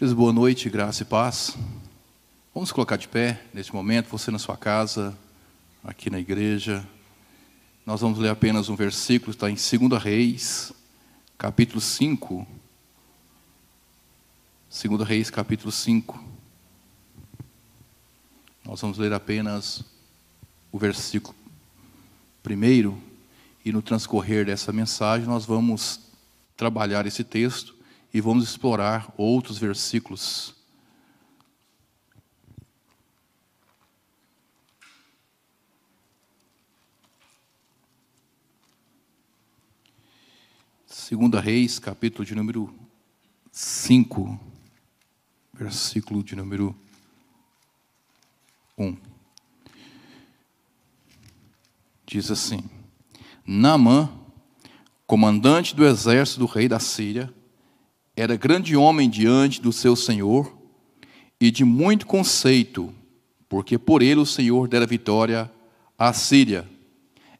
Queridos, boa noite, graça e paz. Vamos colocar de pé neste momento, você na sua casa, aqui na igreja. Nós vamos ler apenas um versículo, está em 2 Reis, capítulo 5. 2 Reis, capítulo 5. Nós vamos ler apenas o versículo primeiro, e no transcorrer dessa mensagem nós vamos trabalhar esse texto e vamos explorar outros versículos. Segunda Reis, capítulo de número 5, versículo de número 1. Diz assim: Naamã, comandante do exército do rei da Síria, era grande homem diante do seu senhor e de muito conceito, porque por ele o Senhor dera vitória à Síria.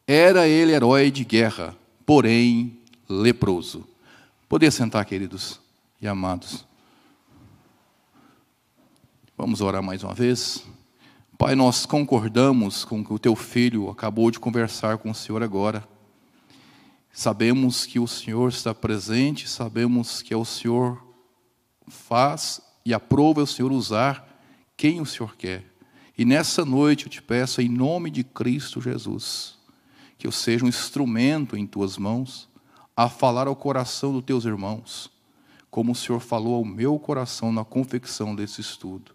Era ele herói de guerra, porém leproso. Poder sentar, queridos e amados. Vamos orar mais uma vez. Pai, nós concordamos com o que o teu filho acabou de conversar com o Senhor agora. Sabemos que o Senhor está presente, sabemos que é o Senhor faz e aprova o Senhor usar quem o Senhor quer. E nessa noite eu te peço, em nome de Cristo Jesus, que eu seja um instrumento em tuas mãos a falar ao coração dos teus irmãos, como o Senhor falou ao meu coração na confecção desse estudo.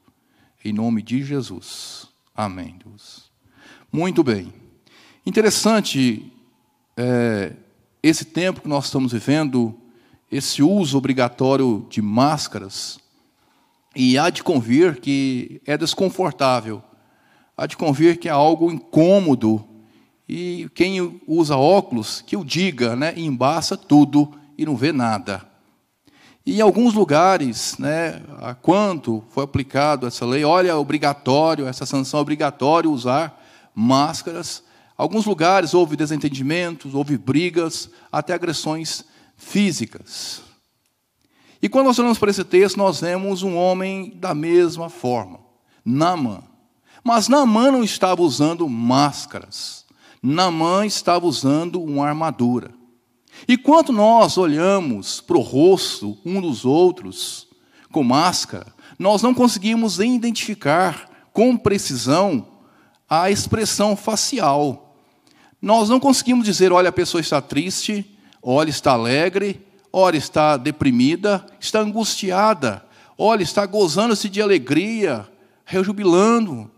Em nome de Jesus. Amém, Deus. Muito bem. Interessante é, esse tempo que nós estamos vivendo, esse uso obrigatório de máscaras, e há de convir que é desconfortável, há de convir que é algo incômodo, e quem usa óculos, que o diga, né, embaça tudo e não vê nada. E em alguns lugares, né, quando foi aplicado essa lei, olha, é obrigatório, essa sanção é obrigatório usar máscaras, Alguns lugares houve desentendimentos, houve brigas, até agressões físicas. E quando nós olhamos para esse texto, nós vemos um homem da mesma forma, Naamã. Mas Naamã não estava usando máscaras. Naamã estava usando uma armadura. E quando nós olhamos para o rosto um dos outros com máscara, nós não conseguimos identificar com precisão a expressão facial. Nós não conseguimos dizer, olha, a pessoa está triste, olha, está alegre, olha, está deprimida, está angustiada, olha, está gozando-se de alegria, rejubilando.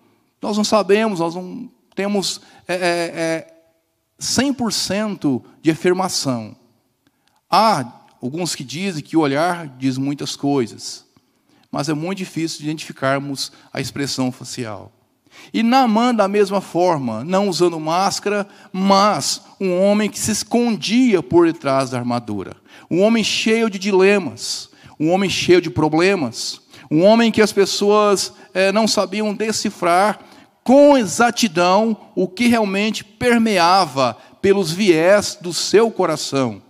Nós não sabemos, nós não temos é, é, é, 100% de afirmação. Há alguns que dizem que o olhar diz muitas coisas, mas é muito difícil de identificarmos a expressão facial. E Naamã, da mesma forma, não usando máscara, mas um homem que se escondia por detrás da armadura. Um homem cheio de dilemas, um homem cheio de problemas, um homem que as pessoas é, não sabiam decifrar com exatidão o que realmente permeava pelos viés do seu coração.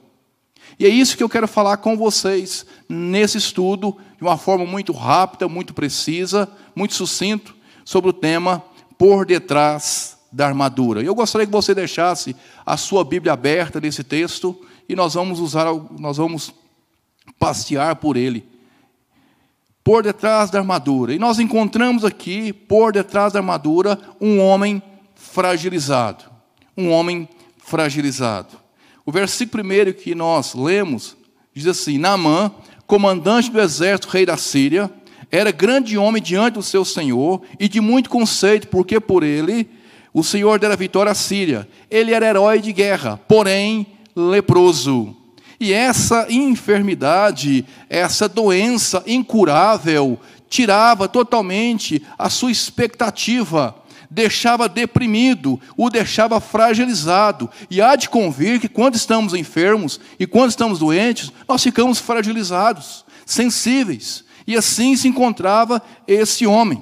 E é isso que eu quero falar com vocês nesse estudo, de uma forma muito rápida, muito precisa, muito sucinto sobre o tema por detrás da armadura. Eu gostaria que você deixasse a sua Bíblia aberta nesse texto e nós vamos usar, nós vamos passear por ele. Por detrás da armadura. E nós encontramos aqui, por detrás da armadura, um homem fragilizado. Um homem fragilizado. O versículo primeiro que nós lemos diz assim: Naamã, comandante do exército rei da Síria, era grande homem diante do seu senhor e de muito conceito, porque por ele o Senhor dera vitória à Síria. Ele era herói de guerra, porém leproso. E essa enfermidade, essa doença incurável, tirava totalmente a sua expectativa, deixava deprimido, o deixava fragilizado. E há de convir que quando estamos enfermos e quando estamos doentes, nós ficamos fragilizados, sensíveis. E assim se encontrava esse homem.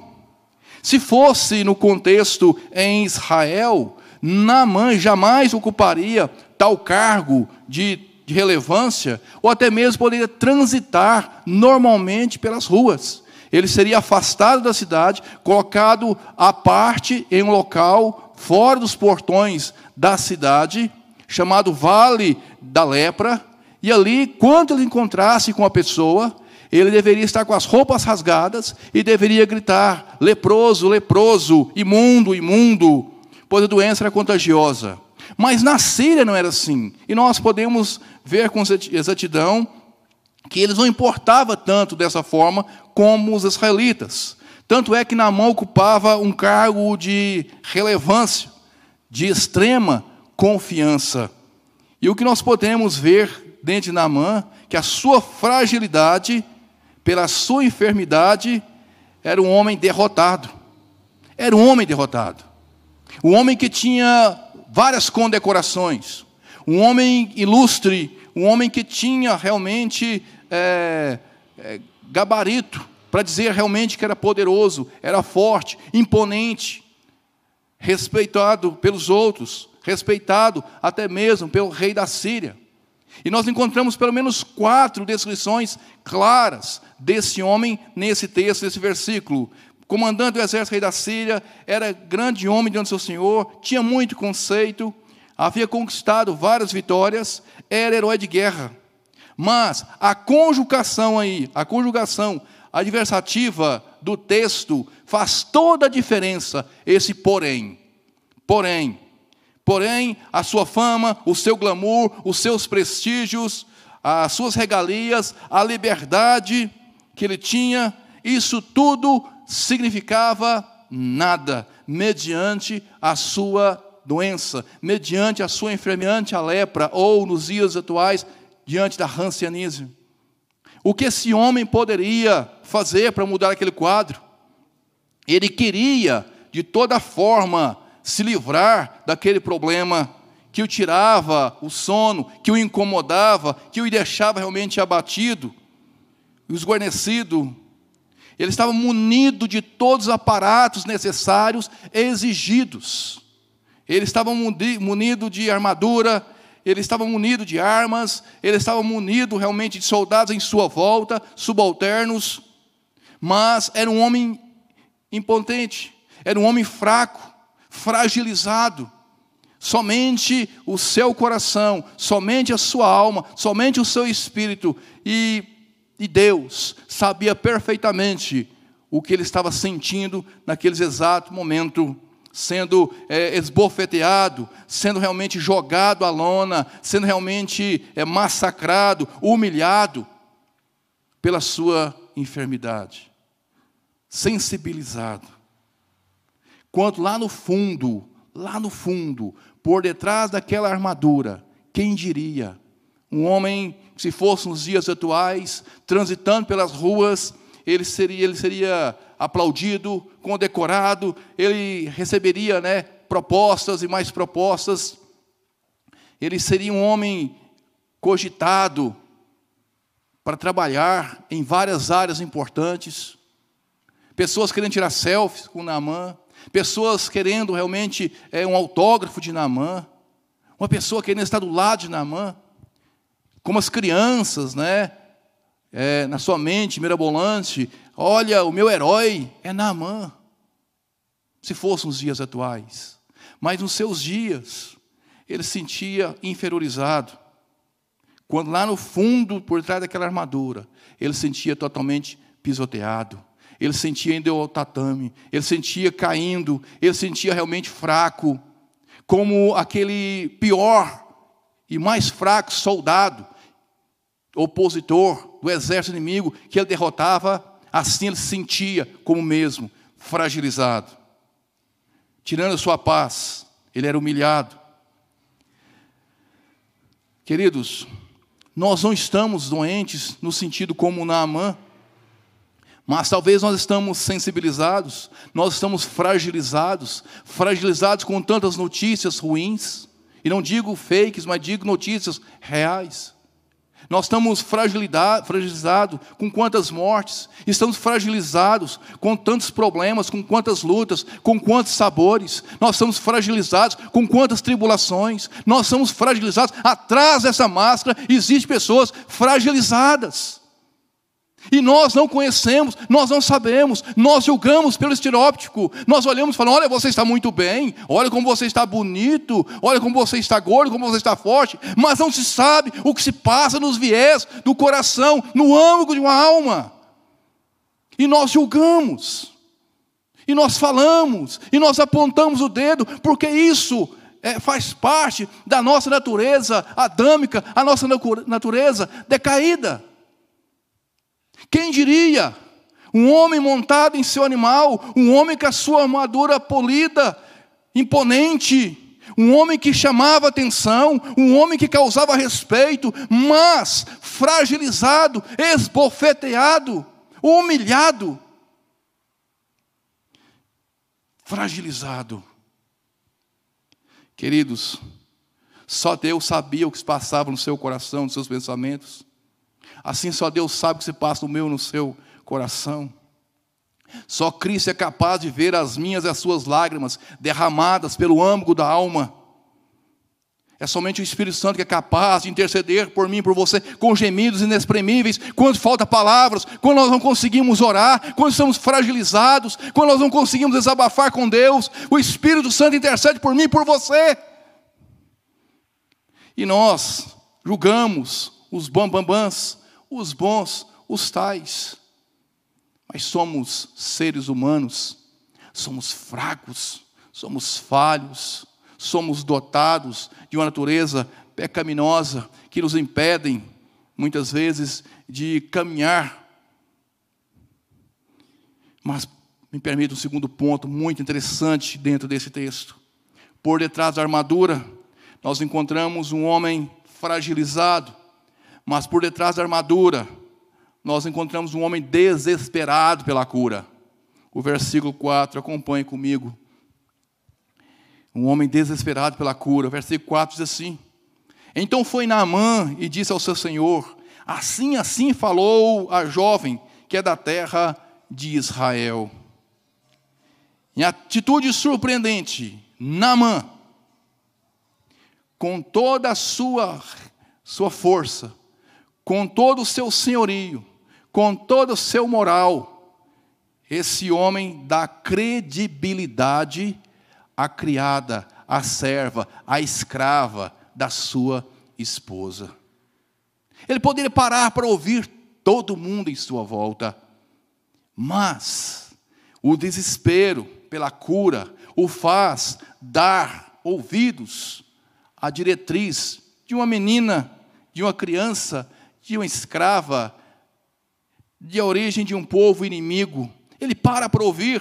Se fosse no contexto em Israel, Naamã jamais ocuparia tal cargo de de relevância, ou até mesmo poderia transitar normalmente pelas ruas. Ele seria afastado da cidade, colocado à parte em um local fora dos portões da cidade, chamado Vale da Lepra, e ali, quando ele encontrasse com a pessoa, ele deveria estar com as roupas rasgadas e deveria gritar: leproso, leproso, imundo, imundo, pois a doença era contagiosa. Mas na Síria não era assim. E nós podemos ver com exatidão que eles não importava tanto dessa forma como os israelitas. Tanto é que Naamã ocupava um cargo de relevância, de extrema confiança. E o que nós podemos ver dentro de Naamã, que a sua fragilidade, pela sua enfermidade, era um homem derrotado. Era um homem derrotado. Um homem que tinha várias condecorações. Um homem ilustre, um homem que tinha realmente é, é, gabarito para dizer realmente que era poderoso, era forte, imponente, respeitado pelos outros, respeitado até mesmo pelo rei da Síria. E nós encontramos pelo menos quatro descrições claras desse homem nesse texto, nesse versículo. Comandante do exército rei da Síria, era grande homem diante do seu senhor, tinha muito conceito, havia conquistado várias vitórias, era herói de guerra. Mas a conjugação aí, a conjugação adversativa do texto faz toda a diferença, esse porém. Porém, porém, a sua fama, o seu glamour, os seus prestígios, as suas regalias, a liberdade que ele tinha, isso tudo significava nada mediante a sua doença, mediante a sua enfermidade, a lepra, ou nos dias atuais, diante da rancianismo. O que esse homem poderia fazer para mudar aquele quadro? Ele queria, de toda forma, se livrar daquele problema que o tirava o sono, que o incomodava, que o deixava realmente abatido, esguarnecido. Ele estava munido de todos os aparatos necessários e exigidos. Ele estava munido de armadura, ele estava munido de armas, ele estava munido realmente de soldados em sua volta, subalternos, mas era um homem impotente, era um homem fraco, fragilizado. Somente o seu coração, somente a sua alma, somente o seu espírito e, e Deus sabia perfeitamente o que ele estava sentindo naqueles exatos momentos sendo é, esbofeteado, sendo realmente jogado à lona, sendo realmente é, massacrado, humilhado pela sua enfermidade, sensibilizado. Quanto lá no fundo, lá no fundo, por detrás daquela armadura, quem diria? Um homem, se fosse nos dias atuais, transitando pelas ruas, ele seria, ele seria aplaudido, condecorado, ele receberia né, propostas e mais propostas. Ele seria um homem cogitado para trabalhar em várias áreas importantes. Pessoas querendo tirar selfies com Naamã, pessoas querendo realmente é, um autógrafo de Naamã, uma pessoa querendo estar do lado de Naamã, como as crianças, né? É, na sua mente mirabolante, Olha, o meu herói é Naamã. Se fossem os dias atuais. Mas nos seus dias, ele se sentia inferiorizado. Quando lá no fundo, por trás daquela armadura, ele se sentia totalmente pisoteado. Ele sentia indo ao tatame, ele sentia caindo, ele sentia realmente fraco, como aquele pior e mais fraco soldado, opositor do exército inimigo, que ele derrotava Assim ele se sentia como mesmo, fragilizado. Tirando a sua paz, ele era humilhado. Queridos, nós não estamos doentes no sentido como Naamã, mas talvez nós estamos sensibilizados, nós estamos fragilizados, fragilizados com tantas notícias ruins, e não digo fakes, mas digo notícias reais. Nós estamos fragilizados com quantas mortes, estamos fragilizados com tantos problemas, com quantas lutas, com quantos sabores, nós estamos fragilizados com quantas tribulações, nós somos fragilizados. Atrás dessa máscara existem pessoas fragilizadas. E nós não conhecemos, nós não sabemos, nós julgamos pelo estereótipo. Nós olhamos e falamos: olha, você está muito bem, olha como você está bonito, olha como você está gordo, como você está forte, mas não se sabe o que se passa nos viés do coração, no âmago de uma alma. E nós julgamos, e nós falamos, e nós apontamos o dedo, porque isso é, faz parte da nossa natureza adâmica, a nossa natureza decaída. Quem diria? Um homem montado em seu animal, um homem com a sua armadura polida, imponente, um homem que chamava atenção, um homem que causava respeito, mas fragilizado, esbofeteado, humilhado. Fragilizado. Queridos, só Deus sabia o que se passava no seu coração, nos seus pensamentos. Assim só Deus sabe o que se passa no meu no seu coração. Só Cristo é capaz de ver as minhas e as suas lágrimas derramadas pelo âmago da alma. É somente o Espírito Santo que é capaz de interceder por mim, por você, com gemidos inexprimíveis, quando falta palavras, quando nós não conseguimos orar, quando estamos fragilizados, quando nós não conseguimos desabafar com Deus. O Espírito Santo intercede por mim e por você. E nós julgamos os bambambãs, os bons, os tais. Mas somos seres humanos, somos fracos, somos falhos, somos dotados de uma natureza pecaminosa que nos impedem, muitas vezes, de caminhar. Mas me permita um segundo ponto muito interessante dentro desse texto. Por detrás da armadura, nós encontramos um homem fragilizado, mas por detrás da armadura, nós encontramos um homem desesperado pela cura. O versículo 4, acompanhe comigo. Um homem desesperado pela cura. O versículo 4 diz assim: Então foi Naamã e disse ao seu senhor: Assim, assim falou a jovem que é da terra de Israel. Em atitude surpreendente, Naamã, com toda a sua, sua força, com todo o seu senhorio, com todo o seu moral, esse homem dá credibilidade à criada, à serva, à escrava da sua esposa. Ele poderia parar para ouvir todo mundo em sua volta, mas o desespero pela cura o faz dar ouvidos à diretriz de uma menina, de uma criança de uma escrava, de origem de um povo inimigo. Ele para para ouvir.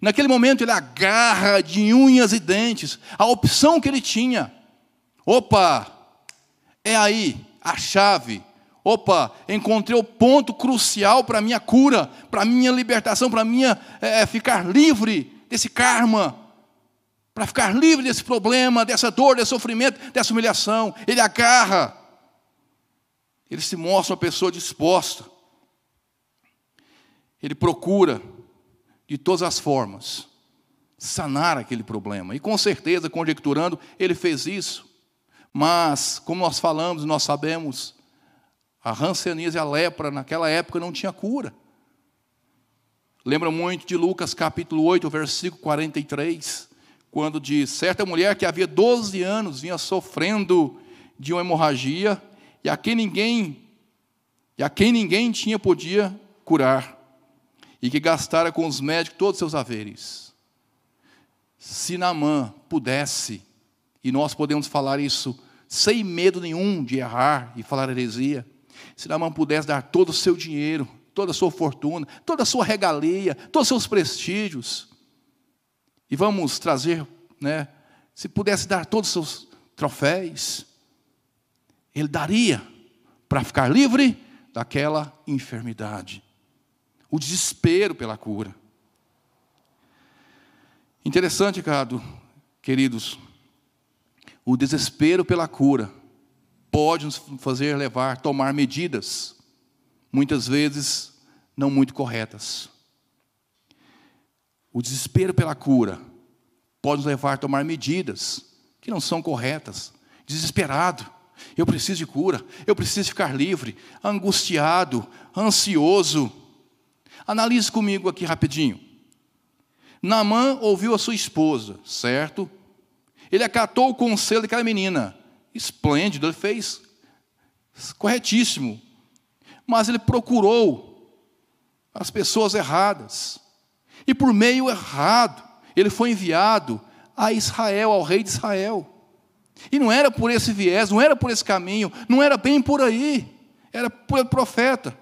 Naquele momento ele agarra de unhas e dentes a opção que ele tinha. Opa, é aí a chave. Opa, encontrei o ponto crucial para a minha cura, para a minha libertação, para minha é, é, ficar livre desse karma, para ficar livre desse problema, dessa dor, desse sofrimento, dessa humilhação. Ele agarra ele se mostra uma pessoa disposta. Ele procura, de todas as formas, sanar aquele problema. E com certeza, conjecturando, ele fez isso. Mas, como nós falamos, nós sabemos, a rancianise e a lepra naquela época não tinha cura. Lembra muito de Lucas capítulo 8, versículo 43, quando diz: certa mulher que havia 12 anos vinha sofrendo de uma hemorragia e a quem ninguém e a quem ninguém tinha podia curar, e que gastara com os médicos todos os seus haveres. Se Namã pudesse, e nós podemos falar isso sem medo nenhum de errar e falar heresia, se Namã pudesse dar todo o seu dinheiro, toda a sua fortuna, toda a sua regalia, todos os seus prestígios, e vamos trazer, né, se pudesse dar todos os seus troféus, ele daria para ficar livre daquela enfermidade. O desespero pela cura. Interessante, Cado, queridos, o desespero pela cura pode nos fazer levar, tomar medidas, muitas vezes não muito corretas. O desespero pela cura pode nos levar a tomar medidas que não são corretas, desesperado. Eu preciso de cura, eu preciso ficar livre, angustiado, ansioso. Analise comigo aqui rapidinho. Namã ouviu a sua esposa, certo? Ele acatou o conselho daquela menina. Esplêndido, ele fez corretíssimo. Mas ele procurou as pessoas erradas. E por meio errado, ele foi enviado a Israel, ao rei de Israel. E não era por esse viés, não era por esse caminho, não era bem por aí, era pelo profeta.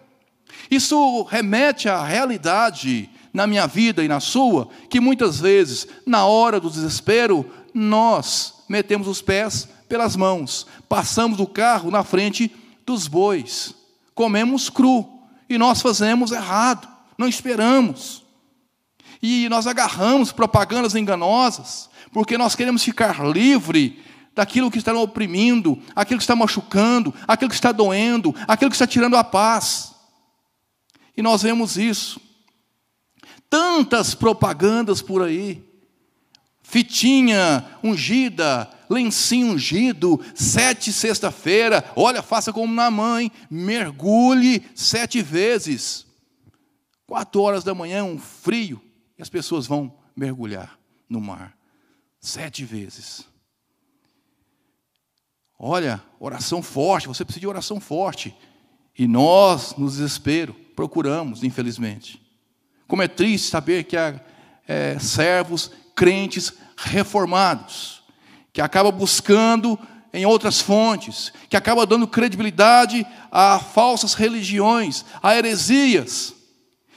Isso remete à realidade na minha vida e na sua, que muitas vezes, na hora do desespero, nós metemos os pés pelas mãos, passamos o carro na frente dos bois, comemos cru e nós fazemos errado, não esperamos. E nós agarramos propagandas enganosas, porque nós queremos ficar livre daquilo que está oprimindo, aquilo que está machucando, aquilo que está doendo, aquilo que está tirando a paz. E nós vemos isso. Tantas propagandas por aí. Fitinha ungida, lencinho ungido, sete sexta-feira, olha, faça como na mãe, mergulhe sete vezes. Quatro horas da manhã, um frio, e as pessoas vão mergulhar no mar. Sete vezes. Olha, oração forte, você precisa de oração forte. E nós, no desespero, procuramos, infelizmente. Como é triste saber que há é, servos, crentes reformados, que acabam buscando em outras fontes, que acabam dando credibilidade a falsas religiões, a heresias,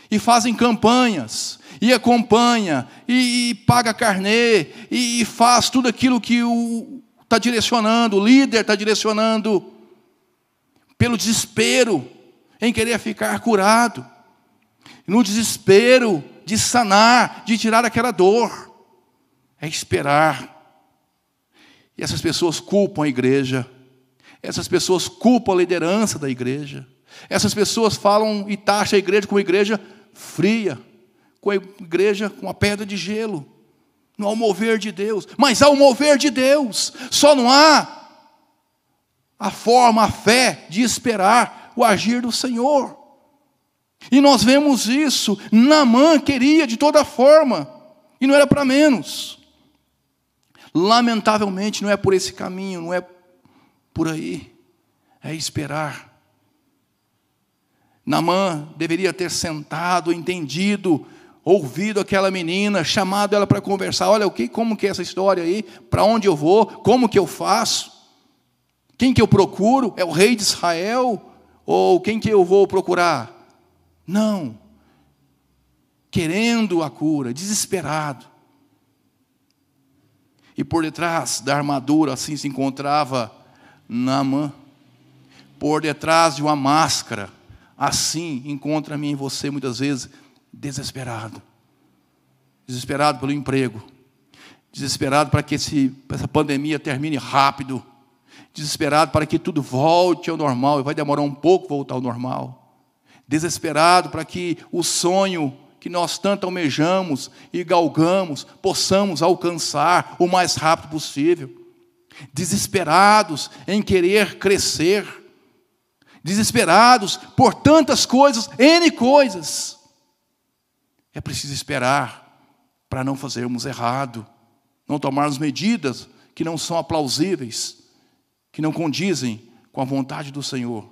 e fazem campanhas, e acompanha, e, e paga carnê, e, e faz tudo aquilo que o está direcionando, o líder está direcionando, pelo desespero em querer ficar curado, no desespero de sanar, de tirar aquela dor, é esperar. E essas pessoas culpam a igreja, essas pessoas culpam a liderança da igreja, essas pessoas falam e taxam a igreja como igreja fria, com a igreja com a pedra de gelo. Não há o mover de Deus, mas há o mover de Deus. Só não há a forma, a fé de esperar o agir do Senhor. E nós vemos isso. Namã queria de toda forma, e não era para menos. Lamentavelmente, não é por esse caminho, não é por aí, é esperar. Namã deveria ter sentado, entendido ouvido aquela menina, chamado ela para conversar. Olha, o que, como que é essa história aí? Para onde eu vou? Como que eu faço? Quem que eu procuro? É o rei de Israel? Ou quem que eu vou procurar? Não. Querendo a cura, desesperado. E por detrás da armadura assim se encontrava Naamã. Por detrás de uma máscara, assim encontra-me em você muitas vezes desesperado. Desesperado pelo emprego. Desesperado para que esse, essa pandemia termine rápido. Desesperado para que tudo volte ao normal. E vai demorar um pouco voltar ao normal. Desesperado para que o sonho que nós tanto almejamos e galgamos possamos alcançar o mais rápido possível. Desesperados em querer crescer. Desesperados por tantas coisas, N coisas é preciso esperar para não fazermos errado, não tomarmos medidas que não são aplausíveis, que não condizem com a vontade do Senhor.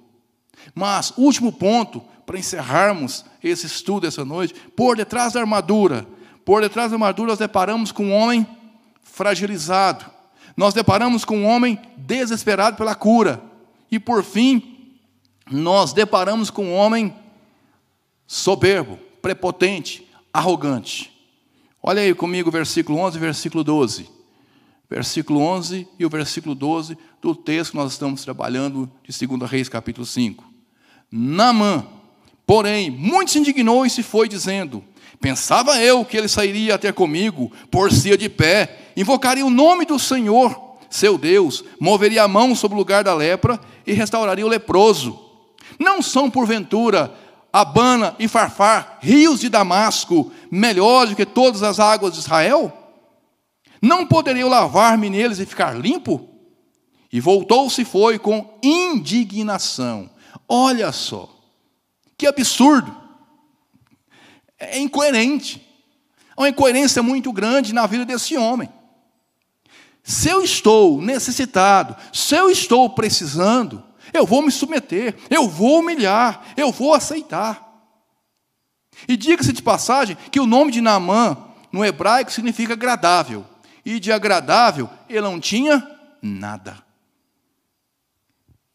Mas, último ponto, para encerrarmos esse estudo essa noite, por detrás da armadura, por detrás da armadura nós deparamos com um homem fragilizado, nós deparamos com um homem desesperado pela cura, e por fim, nós deparamos com um homem soberbo, prepotente, arrogante. Olha aí comigo versículo 11 e versículo 12. Versículo 11 e o versículo 12 do texto que nós estamos trabalhando de 2 Reis, capítulo 5. Namã, porém, muito se indignou e se foi dizendo: Pensava eu que ele sairia até comigo, por-se de pé, invocaria o nome do Senhor, seu Deus, moveria a mão sobre o lugar da lepra e restauraria o leproso. Não são, porventura, Abana e Farfar, rios de Damasco, melhores do que todas as águas de Israel? Não poderia eu lavar-me neles e ficar limpo? E voltou-se foi com indignação. Olha só, que absurdo. É incoerente. Há uma incoerência muito grande na vida desse homem. Se eu estou necessitado, se eu estou precisando, eu vou me submeter, eu vou humilhar, eu vou aceitar. E diga-se de passagem que o nome de Naamã no hebraico significa agradável. E de agradável ele não tinha nada.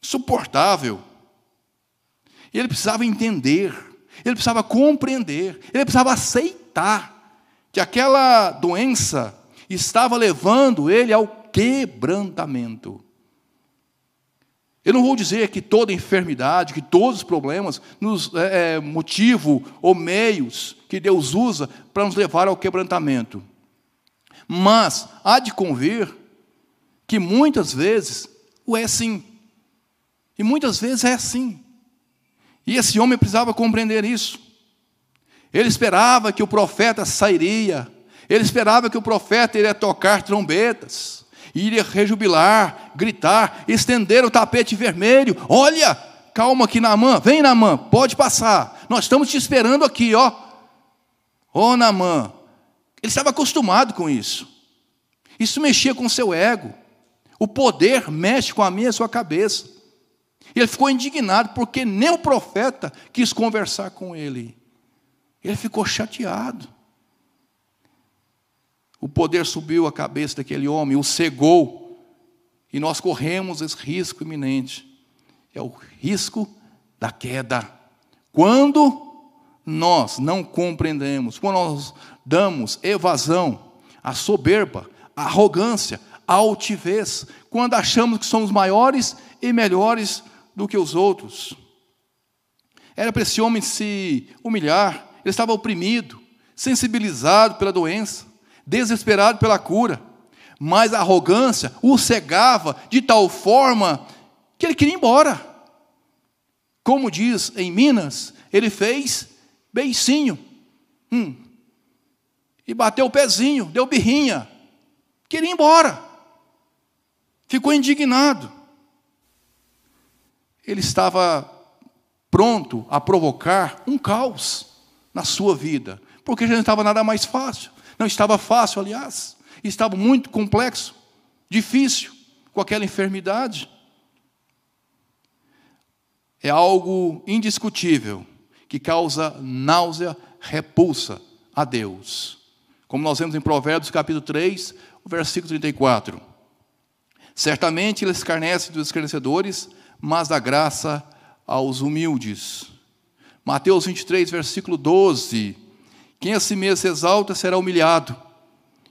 Suportável. Ele precisava entender, ele precisava compreender, ele precisava aceitar que aquela doença estava levando ele ao quebrantamento. Eu não vou dizer que toda enfermidade, que todos os problemas, nos é, é, motivo ou meios que Deus usa para nos levar ao quebrantamento. Mas há de convir que muitas vezes o é sim. E muitas vezes é assim. E esse homem precisava compreender isso. Ele esperava que o profeta sairia, ele esperava que o profeta iria tocar trombetas, iria rejubilar, gritar, estender o tapete vermelho. Olha, calma aqui, Namã, vem Namã, pode passar. Nós estamos te esperando aqui, ó. Ô oh, Namã. Ele estava acostumado com isso. Isso mexia com seu ego. O poder mexe com a minha e a sua cabeça. E ele ficou indignado porque nem o profeta quis conversar com ele. Ele ficou chateado. O poder subiu a cabeça daquele homem, o cegou, e nós corremos esse risco iminente. É o risco da queda. Quando nós não compreendemos, quando nós damos evasão à soberba, à arrogância, à altivez, quando achamos que somos maiores e melhores do que os outros. Era para esse homem se humilhar, ele estava oprimido, sensibilizado pela doença desesperado pela cura, mas a arrogância o cegava de tal forma que ele queria ir embora. Como diz em Minas, ele fez beicinho, hum, e bateu o pezinho, deu birrinha, queria ir embora, ficou indignado. Ele estava pronto a provocar um caos na sua vida, porque já não estava nada mais fácil. Não estava fácil, aliás, estava muito complexo, difícil, com aquela enfermidade. É algo indiscutível que causa náusea, repulsa a Deus. Como nós vemos em Provérbios capítulo 3, o versículo 34. Certamente ele escarnece dos escarnecedores, mas dá graça aos humildes. Mateus 23, versículo 12. Quem a si mesmo se exalta será humilhado,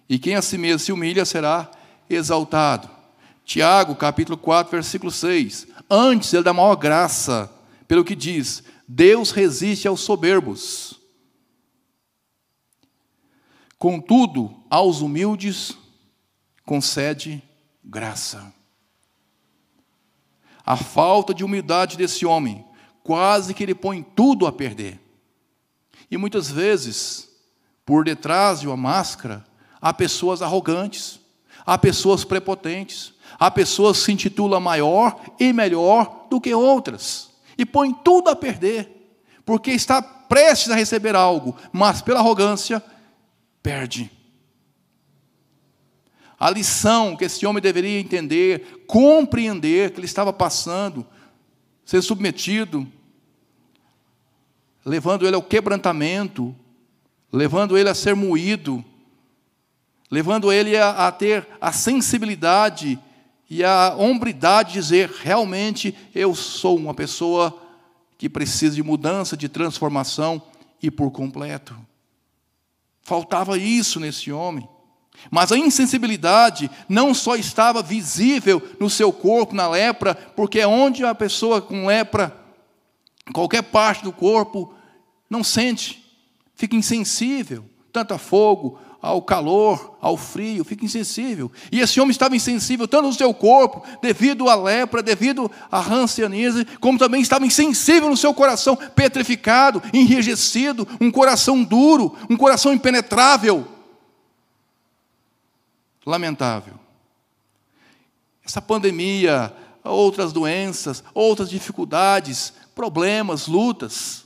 e quem a si mesmo se humilha será exaltado. Tiago, capítulo 4, versículo 6. Antes ele dá maior graça, pelo que diz: Deus resiste aos soberbos. Contudo, aos humildes concede graça. A falta de humildade desse homem, quase que ele põe tudo a perder. E muitas vezes, por detrás de uma máscara, há pessoas arrogantes, há pessoas prepotentes, há pessoas que se intitulam maior e melhor do que outras, e põe tudo a perder, porque está prestes a receber algo, mas pela arrogância, perde. A lição que esse homem deveria entender, compreender que ele estava passando, ser submetido levando ele ao quebrantamento, levando ele a ser moído, levando ele a, a ter a sensibilidade e a hombridade de dizer: realmente eu sou uma pessoa que precisa de mudança, de transformação e por completo. Faltava isso nesse homem. Mas a insensibilidade não só estava visível no seu corpo, na lepra, porque onde a pessoa com lepra, qualquer parte do corpo, não sente, fica insensível, tanto a fogo, ao calor, ao frio, fica insensível. E esse homem estava insensível tanto no seu corpo, devido à lepra, devido à rancianise, como também estava insensível no seu coração, petrificado, enrijecido, um coração duro, um coração impenetrável. Lamentável. Essa pandemia, outras doenças, outras dificuldades, problemas, lutas,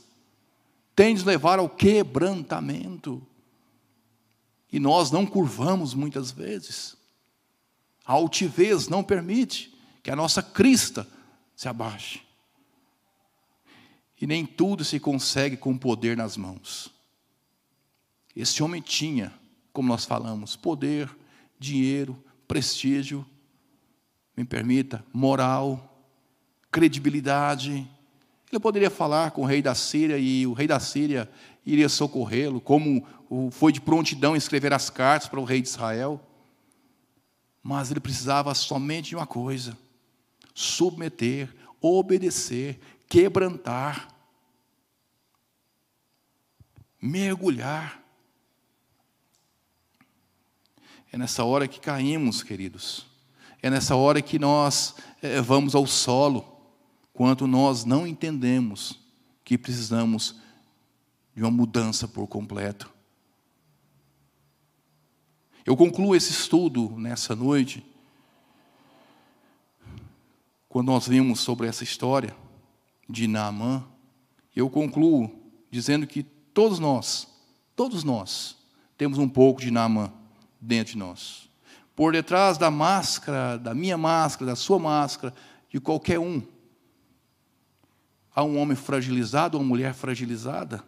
tem de levar ao quebrantamento. E nós não curvamos muitas vezes. A altivez não permite que a nossa crista se abaixe. E nem tudo se consegue com poder nas mãos. Esse homem tinha, como nós falamos, poder, dinheiro, prestígio, me permita, moral, credibilidade, ele poderia falar com o rei da Síria e o rei da Síria iria socorrê-lo, como foi de prontidão escrever as cartas para o rei de Israel. Mas ele precisava somente de uma coisa: submeter, obedecer, quebrantar, mergulhar. É nessa hora que caímos, queridos. É nessa hora que nós é, vamos ao solo quanto nós não entendemos que precisamos de uma mudança por completo. Eu concluo esse estudo nessa noite, quando nós vimos sobre essa história de Naamã, eu concluo dizendo que todos nós, todos nós, temos um pouco de Naamã dentro de nós. Por detrás da máscara, da minha máscara, da sua máscara, de qualquer um, Há um homem fragilizado, uma mulher fragilizada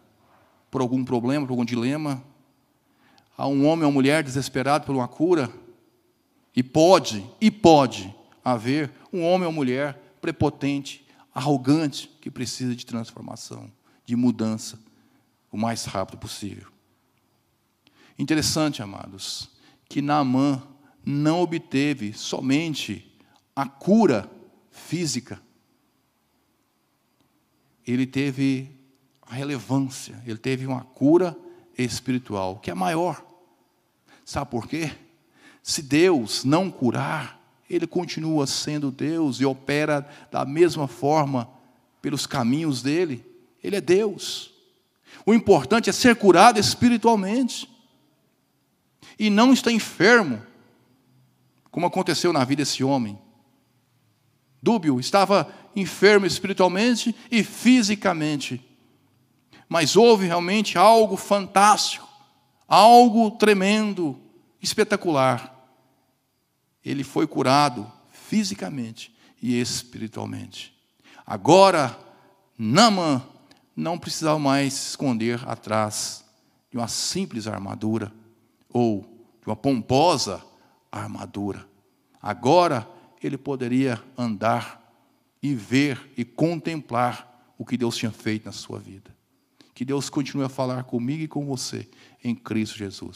por algum problema, por algum dilema. Há um homem ou uma mulher desesperado por uma cura. E pode, e pode haver um homem ou mulher prepotente, arrogante, que precisa de transformação, de mudança, o mais rápido possível. Interessante, amados, que Naamã não obteve somente a cura física, ele teve relevância, ele teve uma cura espiritual, que é maior. Sabe por quê? Se Deus não curar, ele continua sendo Deus e opera da mesma forma pelos caminhos dele. Ele é Deus. O importante é ser curado espiritualmente e não estar enfermo, como aconteceu na vida desse homem. Dúbio estava enfermo espiritualmente e fisicamente. Mas houve realmente algo fantástico, algo tremendo, espetacular. Ele foi curado fisicamente e espiritualmente. Agora, Naman não precisava mais se esconder atrás de uma simples armadura ou de uma pomposa armadura. Agora ele poderia andar e ver e contemplar o que Deus tinha feito na sua vida. Que Deus continue a falar comigo e com você em Cristo Jesus.